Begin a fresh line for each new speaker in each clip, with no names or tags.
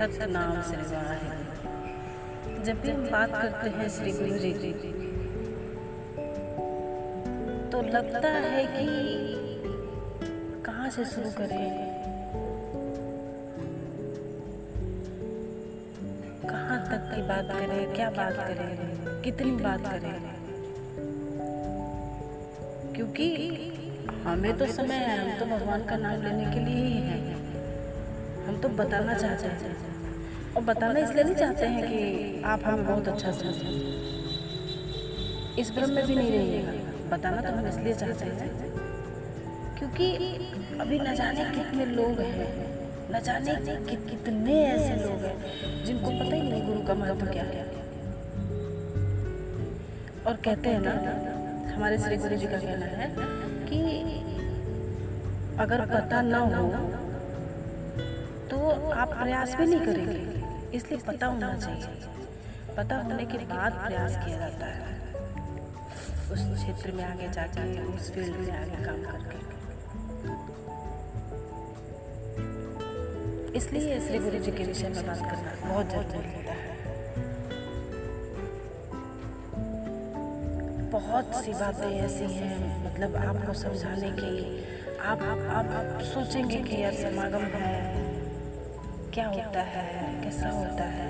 सतनाम श्री वाहिगुरु जब भी हम बात करते हैं श्री गुरु जी तो लगता है कि कहाँ से शुरू करें? कहाँ तक की बात करें? क्या बात करें? कितनी बात करें? क्योंकि हमें तो समय है, हम तो भगवान का नाम लेने के लिए ही हैं। हम तो बताना चाहते हैं। और बताना इसलिए नहीं चाहते हैं कि आप हमें बहुत अच्छा समझें इस भ्रम में भी नहीं रहिएगा। बताना तो हम इसलिए चाहते हैं क्योंकि अभी न जाने कितने लोग हैं, न जाने कितने ऐसे लोग हैं जिनको पता ही नहीं गुरु का महत्व क्या है। और कहते हैं ना, हमारे श्री गुरु जी का कहना है कि अगर पता न हो तो आप प्रयास भी नहीं करेंगे। इसलिए पता होना चाहिए। पता होने के बाद प्रयास किया जाता है। उस क्षेत्र में आगे जाके उस फ़ील्ड में आगे काम करके। इसलिए श्री गुरु जी के विषय में बात करना बहुत ज़रूरी होता है। बहुत सी बातें ऐसी हैं मतलब आपको समझाने की आप आप आप, आप सोचेंगे कि यार समागम है क्या होता है? कैसा होता है?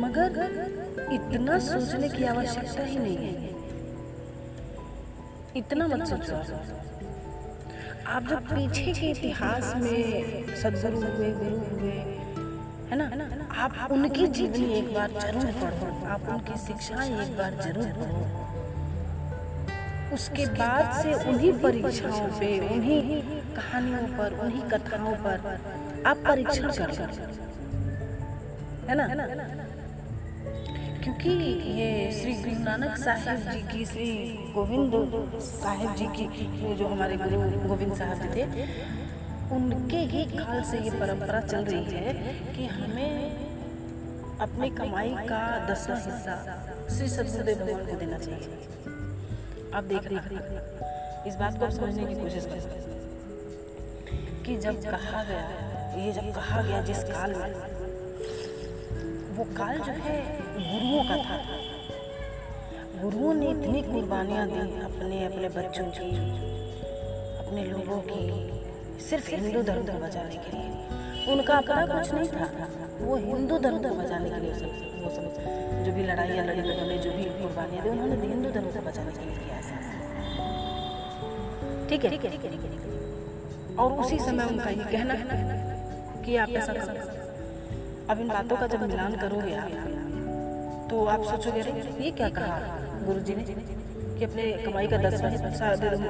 मगर इतना सोचने की आवश्यकता ही नहीं है इतना मत सोचो। आप जब पीछे के इतिहास में सदगुरु हुए गुरु हुए है ना? आप उनकी जीवनी एक बार ज़रूर पढ़ो। आप उनकी शिक्षाएँ एक बार ज़रूर पढ़ो। उसके बाद से उन्हीं परीक्षाओं पे उन्हीं कहानियों पर उन्हीं कथाओं पर आप परीक्षण कर। है ना? क्योंकि ये श्री गुरु नानक साहिब जी की श्री गोविंद साहिब जी की जो हमारे गुरु गोविंद साहब जी थे उनके ही काल से ये परंपरा चल रही है कि हमें अपनी कमाई का दसवां हिस्सा श्री सदगुरुदेव भगवान को देना चाहिए। आप देख रहे हैं। इस बात को समझने की कोशिश करें। कि जब कहा गया, ये जब कहा गया जिस काल में, वो काल जो है, गुरुओं का था। गुरुओं ने इतनी कुर्बानियाँ दी अपने अपने बच्चों की, अपने लोगों की, सिर्फ़ हिंदू धर्म को बचाने के लिए। उनका अपना कुछ नहीं था, वो हिंदू धर्म को बचाने के लिए सब वो सब जो भी लड़ाइयाँ लड़ी उन्होंने जो भी कुर्बानियाँ दी, उन्होंने हिंदू धर्म को बचाने के लिए किया ठीक है ठीक है। और उसी समय उनका ये कहना है कि आप ऐसा करो। अब इन बातों का जब मिलान करोगे आप तो आप सोचोगे ये क्या कहा गुरु जी ने कि अपने कमाई का हिस्सा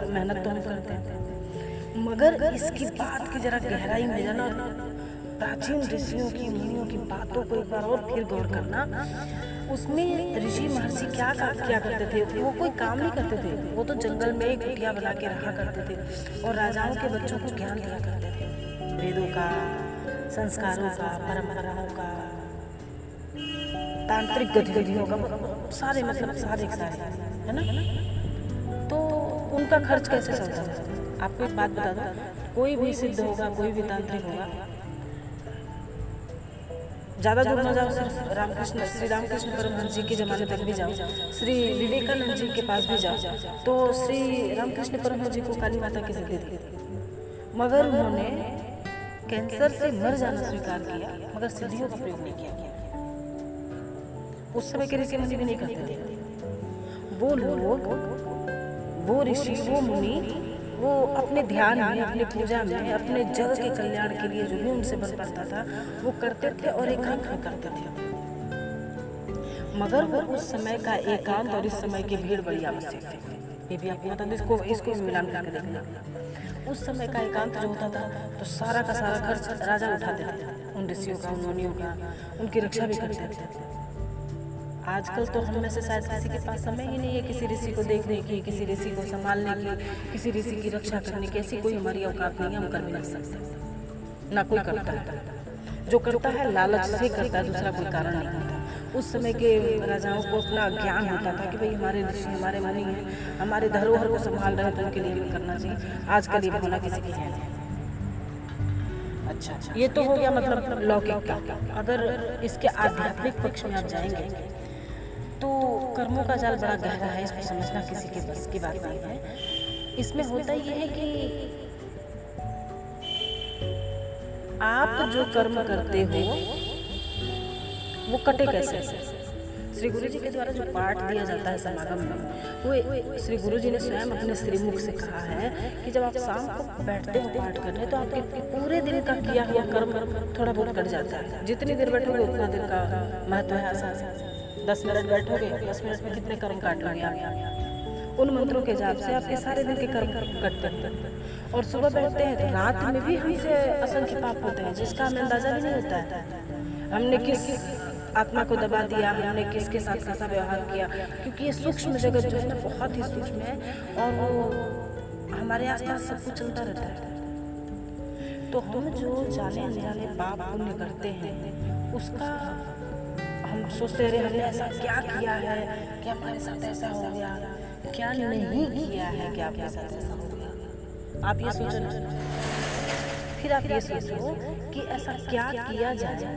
मेहनत तो हम करते हैं। मगर इसकी बात की जरा गहराई में जाना प्राचीन ऋषियों की मुनियों की बातों को एक बार और फिर गौर करना उसमें ऋषि महर्षि क्या क्या करते थे? वो कोई काम नहीं करते थे। वो तो जंगल में कुटिया बना के रखा करते थे और राजाओं के बच्चों को ज्ञान दिया करते थे। वेदों का, संस्कारों का, परंपराओं का, तांत्रिक गतिविधियों का सारे मतलब सारे सारे, है ना? तो उनका खर्च कैसे चलता था? आपको एक बात बता दो, कोई भी सिद्ध होगा, कोई भी तांत्रिक होगा ज़्यादा दूर न जाओ, सिर्फ़ रामकृष्ण, श्री रामकृष्ण परमहंस जी के ज़माने तक भी जाओ, श्री विवेकानंद जी के पास भी जाओ। तो श्री रामकृष्ण परमहंस जी को काली माता की सिद्धि थी। मगर उन्होंने कैंसर से मर जाना स्वीकार किया, मगर सिद्धियों का प्रयोग नहीं किया। उस समय के ऋषि मुनि भी नहीं करते थे। वो लोग, वो ऋषि, वो मुनि वो अपने ध्यान में, अपने पूजा में, अपने जग के कल्याण के लिए जो भी उनसे बन पड़ता था, वो करते थे और एकांत में करते थे। मगर वो उस समय का एकांत और इस समय की भीड़ बड़ी आवश्यक थी। ये भी आपको बता इसको इसको मिलान करके देखना। उस समय का एकांत जो होता था तो सारा का सारा खर्च राजा उठाते थे। उन ऋषियों का, उन मुनियों का, उनकी रक्षा भी करते थे। आजकल तो हम में से शायद किसी के पास समय ही नहीं है किसी ऋषि को देखने की, किसी ऋषि को संभालने की, किसी ऋषि की रक्षा करने की, ऐसी कोई हमारी औकात नहीं है हम कर भी नहीं सकते। ना कोई करता है। जो करता है, लालच से करता है, दूसरा कोई कारण नहीं होता। उस समय के राजाओं को अपना ज्ञान होता था कि भाई हमारे ऋषि, हमारे मुनि हैं, हमारे धरोहर को संभाल रहे हैं तो उनके लिए भी करना चाहिए। आज के लिए होना किसी की है अच्छा अच्छा। ये तो हो गया मतलब लौकिक का। अगर इसके आध्यात्मिक पक्ष में आप जाएँगे तो कर्मों का जाल बड़ा गहरा है इसको समझना किसी के बस की बात नहीं है। इसमें होता ये है कि आप जो कर्म करते हो वो कटे कैसे? श्री गुरु जी के द्वारा जो पाठ दिया जाता है समागम में वो श्री गुरु जी ने स्वयं अपने श्रीमुख से कहा है कि जब आप शाम को बैठते हो पाठ करने तो आपके पूरे दिन का किया हुआ कर्म थोड़ा बहुत कट जाता है। जितनी देर बैठोगे उतना देर का महत्व है। दस मिनट बैठोगे, दस मिनट में कितने कर्म काट लोगे आप? उन मंत्रों के जाप से आपके सारे दिन के कर्म कटते हैं। और सुबह बैठते हैं तो रात में भी हमसे असंख्य पाप होते हैं, जिसका हमें अंदाज़ा भी नहीं होता है। हमने किस आत्मा को दबा दिया, हमने किसके साथ कैसा व्यवहार किया, क्योंकि ये सूक्ष्म जगत जो है बहुत ही सूक्ष्म है, और वो हमारे आसपास सब कुछ चलता रहता है। तो हम जो जाने अनजाने पाप पुण्य करते हैं, उसका सोचते रहे हमने ऐसा क्या किया है? कि हमारे साथ ऐसा हो गया? क्या नहीं किया है? कि आपके साथ ऐसा हो गया? आप ये सोचो फिर आप ये सोचो कि ऐसा क्या किया जाए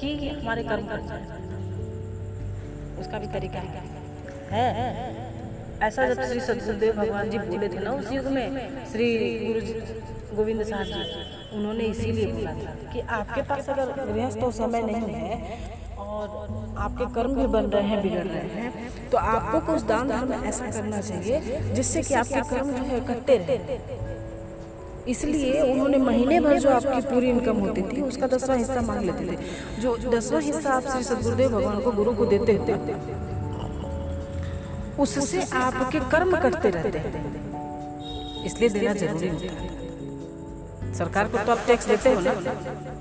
कि हमारे कर्म कर जाए। उसका भी तरीका है। है? ऐसा जब श्री सदगुरुदेव भगवान जी बोले थे ना उस युग में, श्री गुरु गोविंद साहब जी। उन्होंने इसीलिए बोला था कि आपके पास अगर गृहस्थ तो समय नहीं है और आपके कर्म भी बन रहे हैं, बिगड़ रहे हैं तो आपको कुछ दान धर्म ऐसा करना चाहिए जिससे कि आपके कर्म जो है कटते रहे। इसलिए उन्होंने महीने भर जो आपकी पूरी इनकम होती थी, उसका दसवां हिस्सा मांग लेते थे। जो दसवां हिस्सा आप श्री सदगुरुदेव भगवान को, गुरु को देते थे, उससे आपके कर्म कटते रहते हैं। इसलिए देना ज़रूरी होता है। सरकार को तो आप टैक्स देते हो ना?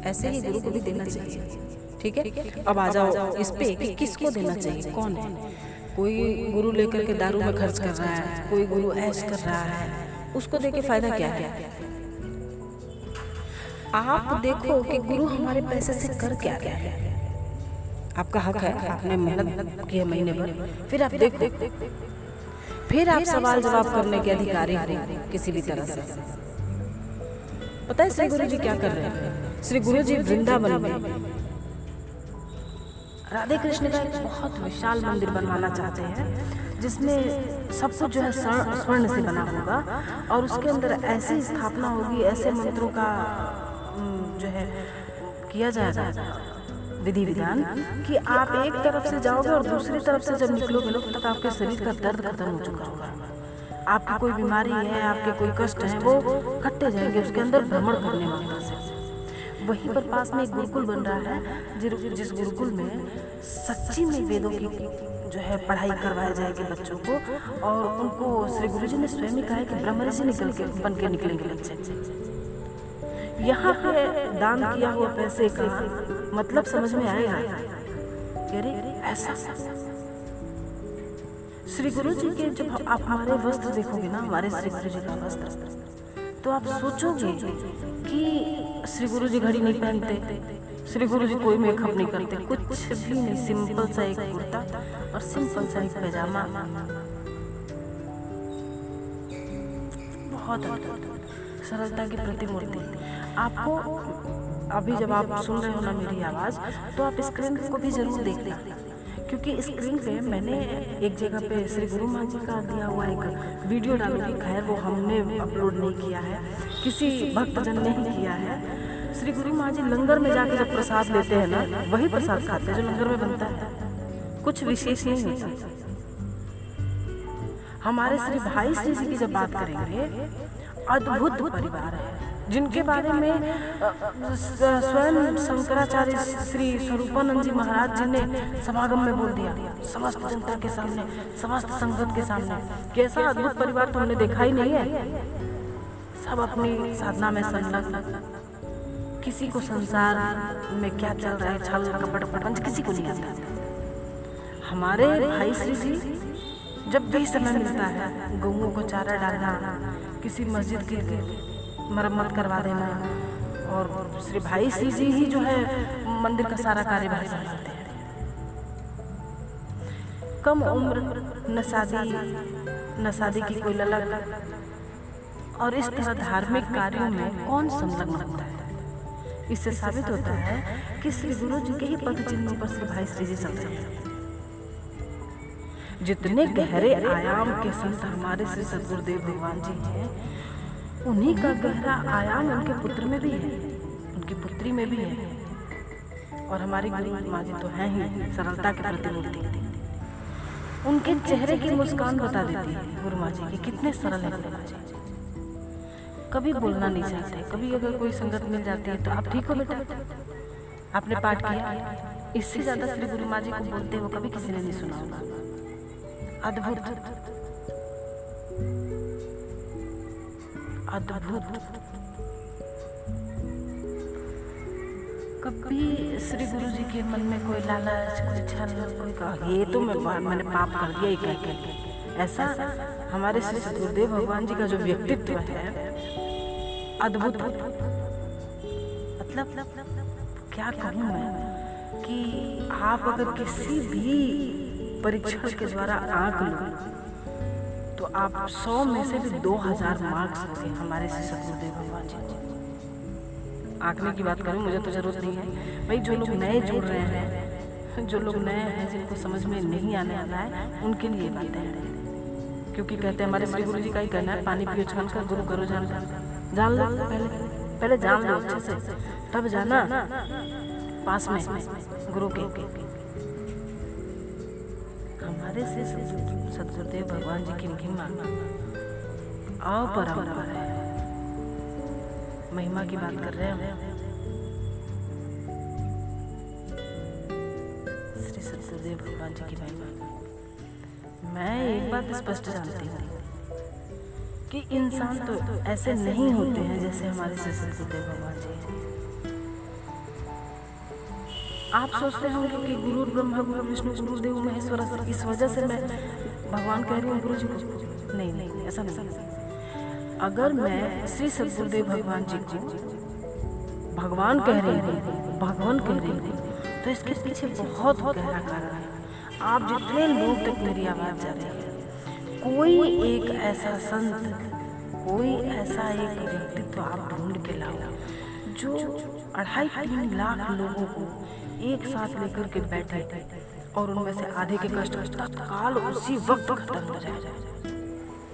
ऐसे ही गुरु को भी देना चाहिए। ठीक है? अब आ जाओ, इस पे कि किसको देना चाहिए? कौन है? कोई गुरु लेकर के दारू में खर्च कर रहा है, कोई गुरु ऐश कर रहा है, उसको दे के फ़ायदा क्या है? आप देखो कि गुरु हमारे पैसे से कर क्या क्या है। आपका हक है, आपने मेहनत की है महीने भर, फिर आप देखो। फिर आप सवाल जवाब करने के अधिकारी हो, किसी भी तरह से। पता है श्री गुरु जी क्या कर रहे हैं? श्री गुरु जी वृंदावन में। राधे कृष्ण का एक बहुत विशाल मंदिर बनवाना चाहते हैं, जिसमें सब कुछ जो है स्वर्ण से बना होगा, और उसके अंदर ऐसी स्थापना होगी, ऐसे मंत्रों का जो है, किया जाएगा विधि विधान कि आप एक तरफ़ से जाओगे और दूसरी तरफ़ से जब निकलोगे तब आपके शरीर का दर्द खत्म हो चुका होगा। आपकी कोई बीमारी है, आपके कोई कष्ट है, वो कटते जाएँगे उसके अंदर भ्रमण करने वाले वहीं पर पास में एक गुरुकुल बन रहा है जिस गुरुकुल में सच्ची में वेदों की जो है पढ़ाई करवाई जाएगी बच्चों को, और उनको श्री गुरु जी ने स्वयं कहा है कि ब्रह्म से निकल के, बन के निकलेंगे बच्चे। यहाँ पे दान किया हुआ पैसे का मतलब समझ में आएगा अरे ऐसा। श्री गुरु जी के जब आप हमारे वस्त्र देखोगे ना, हमारे श्री गुरु जी का वस्त्र तो आप सोचोगे कि श्री गुरु जी घड़ी नहीं पहनते, श्री गुरु जी कोई मेकअप नहीं करते, कुछ भी नहीं, सिंपल सा एक कुर्ता और सिंपल सा एक पैजामा। बहुत सरलता की प्रतिमूर्ति। आपको अभी जब आप सुन रहे हो ना मेरी आवाज़ तो आप स्क्रीन को भी ज़रूर देख देखना। क्योंकि स्क्रीन पे मैंने एक जगह पे श्री गुरु माँ जी का दिया हुआ एक वीडियो डालूँगी खैर वो हमने अपलोड नहीं किया है, किसी भक्तजन ने ही किया है। श्री गुरु माँ जी लंगर में जाके जब प्रसाद लेते हैं ना, वही प्रसाद खाते हैं जो लंगर में बनता है। कुछ विशेष नहीं होता। हमारे श्री भाई श्री जी की जब बात करेंगे, अद्भुत परिवार है। जिनके बारे में स्वयं शंकराचार्य श्री स्वरूपानंद जी महाराज जी ने समागम में बोल दिया समस्त जनता के सामने समस्त संगत के सामने। कैसा अद्भुत परिवार तो हमने देखा ही। नहीं है। सब अपनी साधना में संलग्न। किसी को संसार में क्या चल रहा है छल कपट प्रपंच किसी को नहीं आता हमारे भाई श्री जी जब भी समय मिलता है गऊ को चारा डालना किसी मस्जिद के मरम्मत करवा देना। और श्री भाई सी जी ही जो है, मंदिर का सारा कार्यभार संभालते हैं। कम उम्र न शादी न शादी की कोई ललक। और इस तरह धार्मिक कार्यों में कौन संलग्न होता है? इससे साबित होता है कि श्री गुरु जी के ही पद चिन्हों पर श्री भाई श्री जी हैं। जितने गहरे आयाम के संत हमारे श्री सदगुरुदेव भगवान जी हैं उन्हीं का गहरा आयाम उनके पुत्र में भी है। उनकी पुत्री में भी है। और हमारी गुरु माँ जी तो हैं ही, सरलता की प्रतिमूर्ति। उनके चेहरे की मुस्कान बता देती है गुरु माँ जी की कितने सरल है। गुरु माँ कभी बोलना नहीं चाहते, कभी अगर कोई संगत मिल जाती है तो आप ठीक हो बेटा। आपने पाठ किया? इससे ज़्यादा श्री गुरु माँ जी को बोलते वो कभी किसी ने नहीं सुना होगा। अद्भुत। अद्भुत। कभी श्री गुरु जी के मन में कोई लालच, कोई छल, कोई कहा, ये तो मैं मैंने पाप कर दिया कह के ऐसा हमारे श्री सदगुरुदेव भगवान जी का जो व्यक्तित्व है, अद्भुत। मतलब क्या कहूँ मैं कि आप अगर किसी भी परीक्षा के द्वारा आंक लो तो आप सौ में से भी दो हज़ार मार्क्स दोगे हमारे से सदगुरुदेव भगवान जी। आंकने की बात करूँ, मुझे तो ज़रूरत नहीं है। भाई, जो लोग नए जुड़ रहे हैं, जो लोग नए हैं, जिनको समझ में नहीं आने वाला है, उनके लिए बातें हैं। क्योंकि कहते हैं, हमारे श्री गुरु जी का ही कहना है, पानी पियो छान कर, गुरु करो जान जान लो, पहले पहले जान लो अच्छे से। तब जाना, पास में, गुरु के। हमारे से सदगुरुदेव भगवान जी की महिमा अपरंपार है। महिमा की बात कर रहे हैं श्री सदगुरुदेव भगवान जी की महिमा। मैं एक बात स्पष्ट जानती हूँ कि इंसान तो ऐसे नहीं होते हैं जैसे हमारे श्री सदगुरुदेव भगवान जी आप सोचते होंगे कि गुरु ब्रह्मा, गुरु विष्णु, गुरुदेव, महेश्वर, इस वजह से मैं भगवान कह रही हूँ गुरु जी को। नहीं नहीं, ऐसा नहीं। अगर मैं श्री सदगुरुदेव भगवान जी को भगवान कह रही हूँ, भगवान कह रही हूँ तो इसके पीछे बहुत गहरा कारण है। आप जितने लोग तक मेरी आवाज़ जा रही है, कोई एक ऐसा संत, कोई ऐसा एक व्यक्तित्व आप ढूंढ के लाओ, जो अढ़ाई तीन लाख लोगों को एक साथ लेकर के बैठे और उनमें से आधे के कष्ट तत्काल उसी वक्त खत्म हो जाए।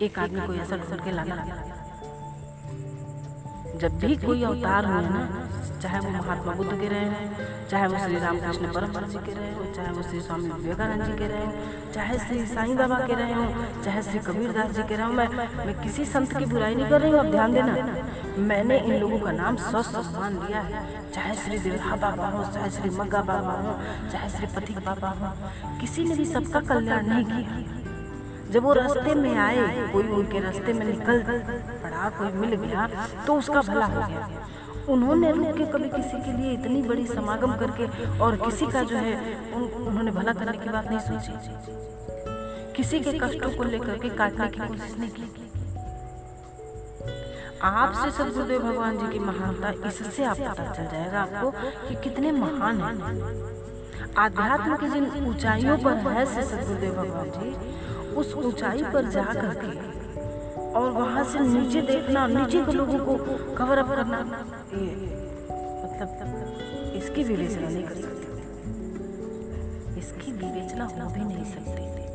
एक आदमी को ऐसा ढूंढ के लाना जब भी कोई अवतार हुए ना चाहे वो महात्मा बुद्ध के रहे हैं चाहे वो श्री रामकृष्ण परम जी के रहे हो चाहे वो श्री स्वामी विवेकानंद जी के रहे हो चाहे श्री साईं बाबा के रहे हो चाहे श्री कबीर दास जी के रहे हो मैं मैं किसी संत की बुराई नहीं कर रही हूँ अब ध्यान देना। मैंने इन लोगों का नाम सौ सम्मान लिया है। चाहे श्री दिल्हा बाबा हो चाहे श्री मग्गा बाबा हो चाहे श्री पथिक बाबा हो किसी ने भी सबका कल्याण नहीं किया। जब वो रास्ते में आए कोई उनके रास्ते में निकल पड़ा कोई मिल गया तो उसका भला हो गया। उन्होंने रुक के कभी किसी के लिए इतनी बड़ी समागम करके और किसी का जो है उन, उन्होंने भला करने की बात नहीं सोची। किसी के कष्टों को लेकर के काटने की कोशिश नहीं की। आपसे सदगुरुदेव भगवान जी की महानता इससे आप पता चल जाएगा आपको कि कितने महान हैं। आध्यात्म की जिन ऊंचाइयों पर है श्री सदगुरुदेव भगवान जी, उस ऊंचाई पर जा करके और वहाँ से नीचे देखना, नीचे के लोगों को कवर अप करना, ये मतलब इसकी विवेचना नहीं कर सकते। इसकी विवेचना हो भी नहीं सकती।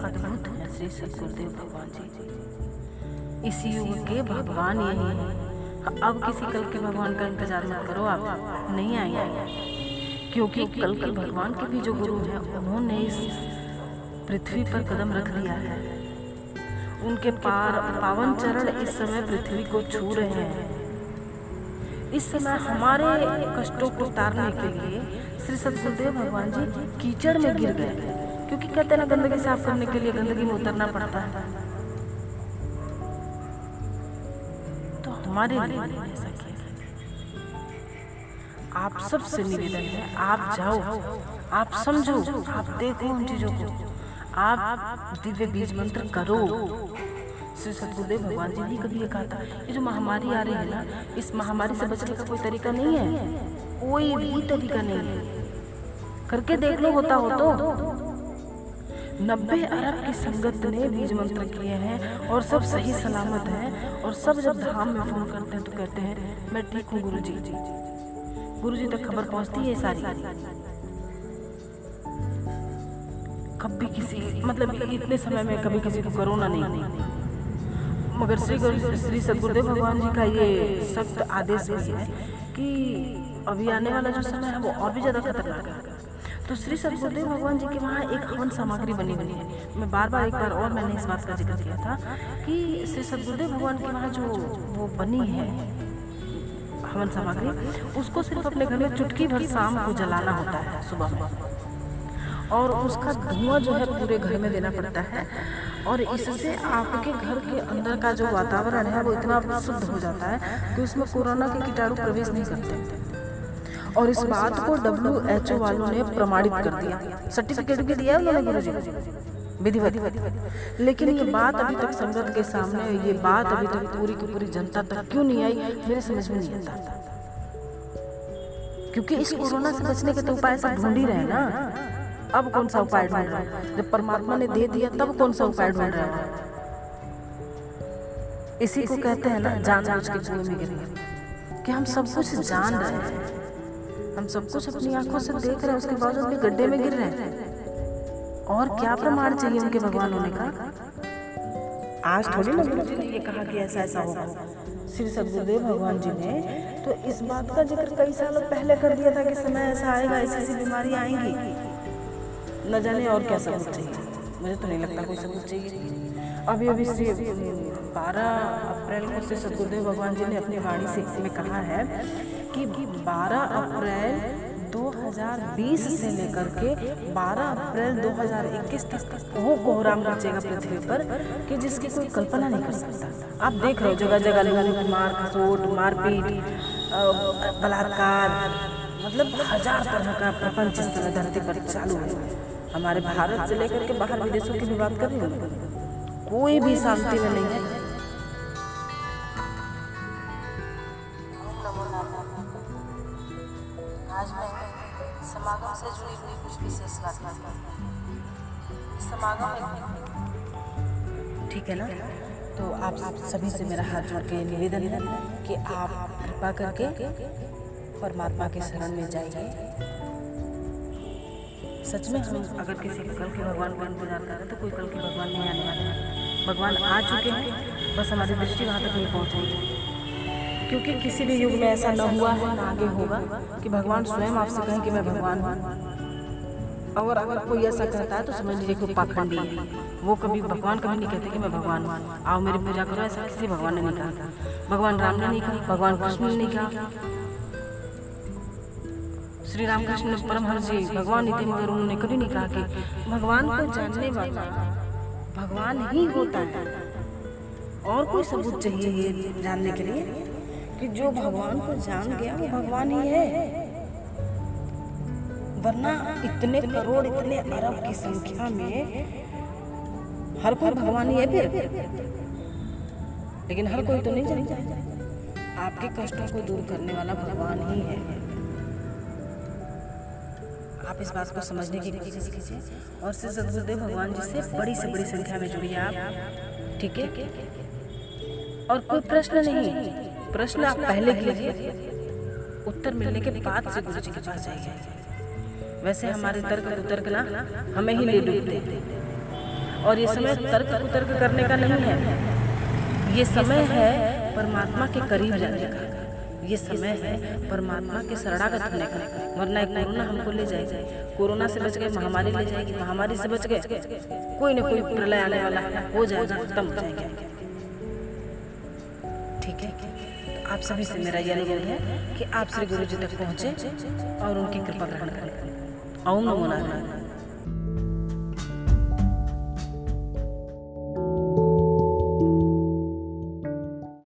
अद्भुत श्री सदगुरुदेव भगवान जी। इस युग के भगवान यही है। अब किसी कल के भगवान का इंतज़ार मत करो आप। नहीं आएँगे। क्योंकि कल के भगवान के भी जो गुरु हैं, उन्होंने इस पृथ्वी पर कदम रख दिया है। उनके पार पावन चरण इस समय पृथ्वी को छू रहे हैं। इस समय हमारे कष्टों को उतारने के लिए श्री सदगुरुदेव भगवान जी कीचड़ में गिर गए कहते हैं ना, गंदगी साफ़ करने के लिए गंदगी में उतरना पड़ता है। तो हमारे आप सबसे निवेदन है, आप जाओ, आप समझो, आप देखो उन चीज़ों को। आप दिव्य बीज मंत्र करो। श्री सतगुरुदेव भगवान जी भी कभी कहा था, ये जो महामारी आ रही है ना, इस महामारी से बचने का कोई तरीका नहीं है। कोई भी तरीका नहीं है। करके देख लो, होता हो तो। नब्बे अरब की संगत ने बीज मंत्र किए हैं और सब सही सलामत हैं और सब जब धाम में फ़ोन करते हैं तो कहते हैं, मैं ठीक हूँ गुरु जी गुरु जी तक खबर पहुँचती है सारी। कभी किसी मतलब इतने समय में कभी किसी को कोरोना नहीं मगर श्री श्री सदगुरुदेव भगवान जी का ये सख्त आदेश है कि अभी आने वाला जो समय है वो और भी ज़्यादा खतरनाक है। तो श्री सदगुरुदेव भगवान जी के वहाँ एक हवन सामग्री बनी हुई है। मैं बार बार एक बार और मैंने इस बात का ज़िक्र किया था कि श्री सदगुरुदेव भगवान के वहाँ जो वो बनी है हवन सामग्री, उसको सिर्फ़ अपने घर में चुटकी भर शाम को जलाना होता है, सुबह और उसका धुआँ जो है पूरे घर में देना पड़ता है और इससे आपके घर के अंदर का जो वातावरण है वो इतना शुद्ध हो जाता है कि उसमें कोरोना के कीटाणु प्रवेश नहीं करते। और इस बात को डब्ल्यू एच ओ वालों ने प्रमाणित कर दिया। सर्टिफिकेट भी दिया उन्होंने गुरु जी विधिवत। लेकिन ये बात अभी तक संगत के सामने ये बात अभी तक पूरी की पूरी जनता तक क्यों नहीं आई? मेरे समझ में नहीं आता। क्योंकि इस कोरोना से बचने के तो उपाय सब ढूंढ ही रहे ना अब कौन सा उपाय ढूंढ रहा है। जब परमात्मा ने दे दिया तब कौन सा उपाय ढूंढ रहा है? इसी को कहते हैं? ना जान बुझ के कुएँ में गिरना कि हम सब कुछ जान रहे हैं हम सब कुछ अपनी आँखों से देख रहे हैं उसके बावजूद भी गड्ढे में गिर रहे हैं। और क्या प्रमाण चाहिए उनके भगवान होने का आज थोड़ी ना गुरु जी ने ये कहा कि ऐसा ऐसा होगा। श्री सदगुरुदेव भगवान जी ने तो इस बात का ज़िक्र कई सालों पहले कर दिया था कि समय ऐसा आएगा ऐसी ऐसी बीमारी आएँगी। न जाने और क्या सबूत चाहिए। मुझे तो नहीं लगता कोई सबूत चाहिए। अभी अभी श्री बारह अप्रैल को श्री सदगुरुदेव भगवान जी ने अपनी वाणी से में कहा है कि बारह अप्रैल 2020 से लेकर के 12 अप्रैल 2021 तक वो कोहराम मचेगा पृथ्वी पर कि जिसकी कोई कल्पना नहीं कर सकता। आप देख रहे हो जगह जगह लोगों की मार खसोट मारपीट बलात्कार मतलब हज़ार तरह का प्रपंच धरती पर चालू है। हमारे भारत से लेकर के बाहर विदेशों की भी बात कर रही हूँ? कोई भी शांति में नहीं है।
समागम
ठीक है ना? तो आप सभी से मेरा हाथ जोड़ के निवेदन है कि आप कृपा करके परमात्मा के शरण में जाइए। सच में हम अगर किसी कल के भगवान को कर रहे तो कोई कल के भगवान नहीं आने वाले भगवान आ चुके हैं, बस हमारी दृष्टि वहाँ तक नहीं पहुँचेगी। क्योंकि किसी भी युग में ऐसा न हुआ है, ना आगे होगा, कि भगवान स्वयं आपसे कहें कि मैं भगवान हूँ। और अगर कोई ऐसा कहता है तो समझ लीजिए कि पाखंडी है। वो कभी भगवान कभी नहीं कहते कि मैं भगवान हूँ। आओ मेरी पूजा करो, ऐसा किसी भगवान ने नहीं कहा। भगवान राम ने नहीं कहा, भगवान कृष्ण ने नहीं कहा। श्री रामकृष्ण परमहंस जी भगवान थे मगर उन्होंने कभी नहीं कहा कि भगवान को जानने वाला भगवान ही होता है। और कोई सबूत चाहिए ये जानने के लिए कि जो भगवान को जान गया, वो भगवान ही है। वरना इतने करोड़, इतने अरब की संख्या में हर कोई भगवान ही है फिर लेकिन हर कोई तो नहीं जानता। आपके कष्टों को दूर करने वाला भगवान ही है। आप इस बात को समझने की कोशिश कीजिए। और श्री सदगुरुदेव भगवान जी से बड़ी से बड़ी संख्या में जुड़िए आप। ठीक है? और कोई प्रश्न नहीं। प्रश्न आप पहले कीजिए। उत्तर मिलने के बाद से गुरु जी के पास जाइए वैसे हमारे तर्क कुतर्क ना हमें ही ले डूबते और ये समय तर्क कुतर्क करने का नहीं है। ये समय है परमात्मा के करीब जाने का। ये समय है परमात्मा के शरणागत होने का। वरना एक कोरोना हमको ले जाएगी। कोरोना से बच गए महामारी ले जाएगी। महामारी से बच गए। कोई ना कोई प्रलय आने वाला है। हो जाएगा खत्म हो जाएगा। ठीक है? आप सभी से मेरा यह निवेदन है कि आप श्री गुरु जी तक पहुँचे और उनकी कृपा ग्रहण करें। 哦，弄了。